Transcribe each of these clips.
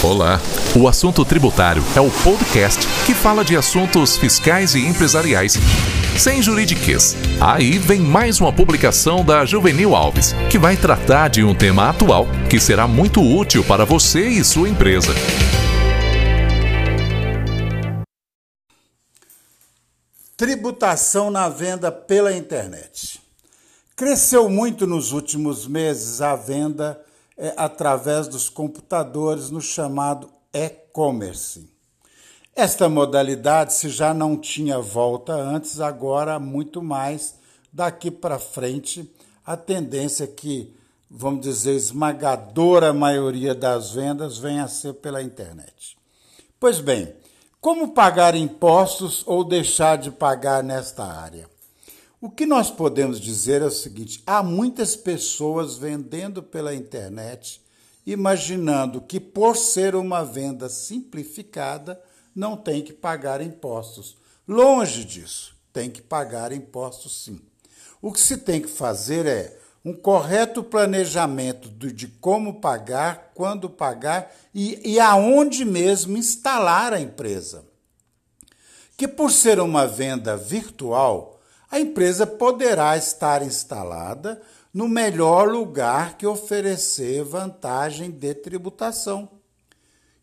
Olá! O Assunto Tributário é o podcast que fala de assuntos fiscais e empresariais sem juridiquês. Aí vem mais uma publicação da Juvenil Alves, que vai tratar de um tema atual que será muito útil para você e sua empresa. Tributação na venda pela internet. Cresceu muito nos últimos meses a venda é, através dos computadores no chamado e-commerce. Esta modalidade, se já não tinha volta antes, agora muito mais daqui para frente, a tendência é que, vamos dizer, esmagadora maioria das vendas venha a ser pela internet. Pois bem, como pagar impostos ou deixar de pagar nesta área? O que nós podemos dizer é o seguinte: há muitas pessoas vendendo pela internet, imaginando que por ser uma venda simplificada, não tem que pagar impostos. Longe disso, tem que pagar impostos sim. O que se tem que fazer é um correto planejamento de como pagar, quando pagar e, e aonde mesmo instalar a empresa. Que por ser uma venda virtual, a empresa poderá estar instalada no melhor lugar que oferecer vantagem de tributação.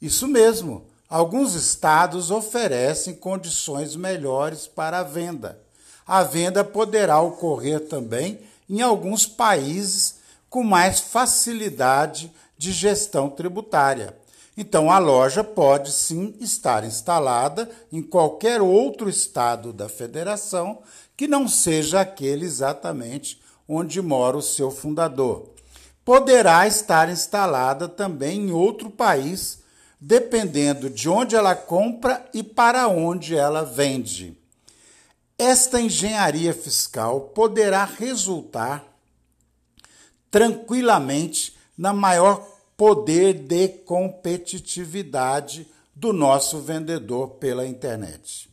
Isso mesmo, alguns estados oferecem condições melhores para a venda. A venda poderá ocorrer também em alguns países com mais facilidade de gestão tributária. Então, a loja pode sim estar instalada em qualquer outro estado da federação que não seja aquele exatamente onde mora o seu fundador. Poderá estar instalada também em outro país, dependendo de onde ela compra e para onde ela vende. Esta engenharia fiscal poderá resultar tranquilamente na maior poder de competitividade do nosso vendedor pela internet.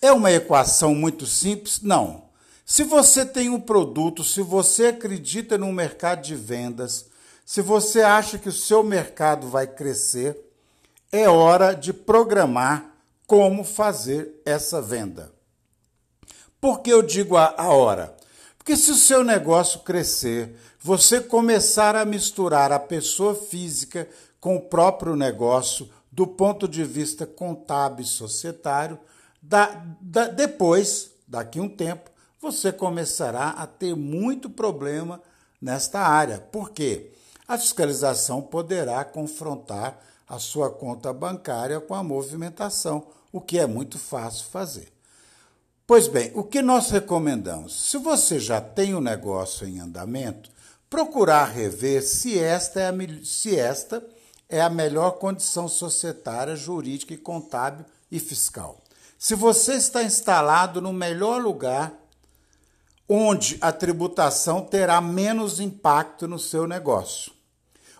É uma equação muito simples? Não. Se você tem um produto, se você acredita no mercado de vendas, se você acha que o seu mercado vai crescer, é hora de programar como fazer essa venda. Por que eu digo a, a hora? Porque se o seu negócio crescer, você começar a misturar a pessoa física com o próprio negócio do ponto de vista contábil societário, da, da, depois, daqui a um tempo, você começará a ter muito problema nesta área. Por quê? A fiscalização poderá confrontar a sua conta bancária com a movimentação, o que é muito fácil fazer. Pois bem, o que nós recomendamos? Se você já tem o um negócio em andamento, procurar rever se esta, é a, se esta é a melhor condição societária, jurídica e contábil e fiscal se você está instalado no melhor lugar, onde a tributação terá menos impacto no seu negócio.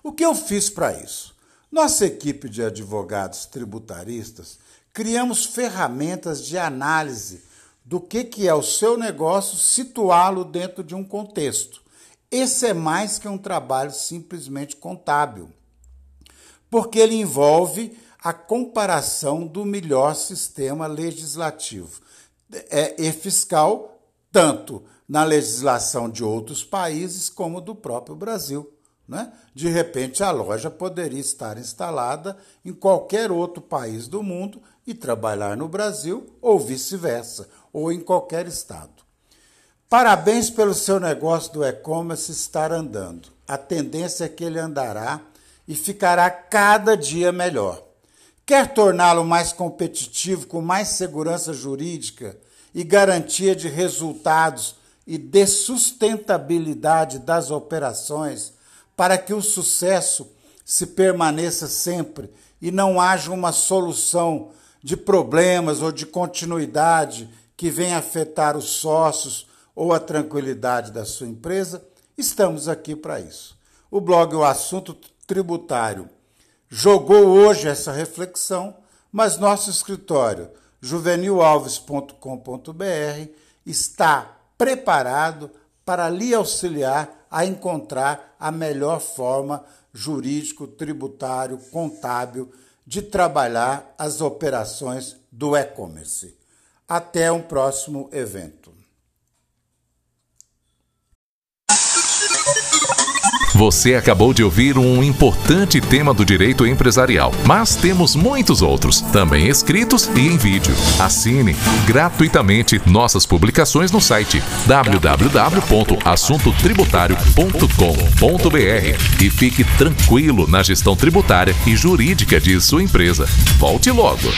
O que eu fiz para isso? Nossa equipe de advogados tributaristas criamos ferramentas de análise do que, que é o seu negócio, situá-lo dentro de um contexto. Esse é mais que um trabalho simplesmente contábil, porque ele envolve a comparação do melhor sistema legislativo é, e fiscal, tanto na legislação de outros países como do próprio Brasil. Né? De repente, a loja poderia estar instalada em qualquer outro país do mundo e trabalhar no Brasil, ou vice-versa, ou em qualquer estado. Parabéns pelo seu negócio do e-commerce estar andando. A tendência é que ele andará e ficará cada dia melhor. Quer torná-lo mais competitivo, com mais segurança jurídica e garantia de resultados e de sustentabilidade das operações, para que o sucesso se permaneça sempre e não haja uma solução de problemas ou de continuidade que venha afetar os sócios ou a tranquilidade da sua empresa, estamos aqui para isso. O blog O Assunto Tributário jogou hoje essa reflexão, mas nosso escritório, juvenilalves.com.br, está preparado para lhe auxiliar a encontrar a melhor forma jurídico, tributário, contábil de trabalhar as operações do e-commerce. Até um próximo evento. Você acabou de ouvir um importante tema do direito empresarial, mas temos muitos outros, também escritos e em vídeo. Assine gratuitamente nossas publicações no site www.assuntotributário.com.br e fique tranquilo na gestão tributária e jurídica de sua empresa. Volte logo!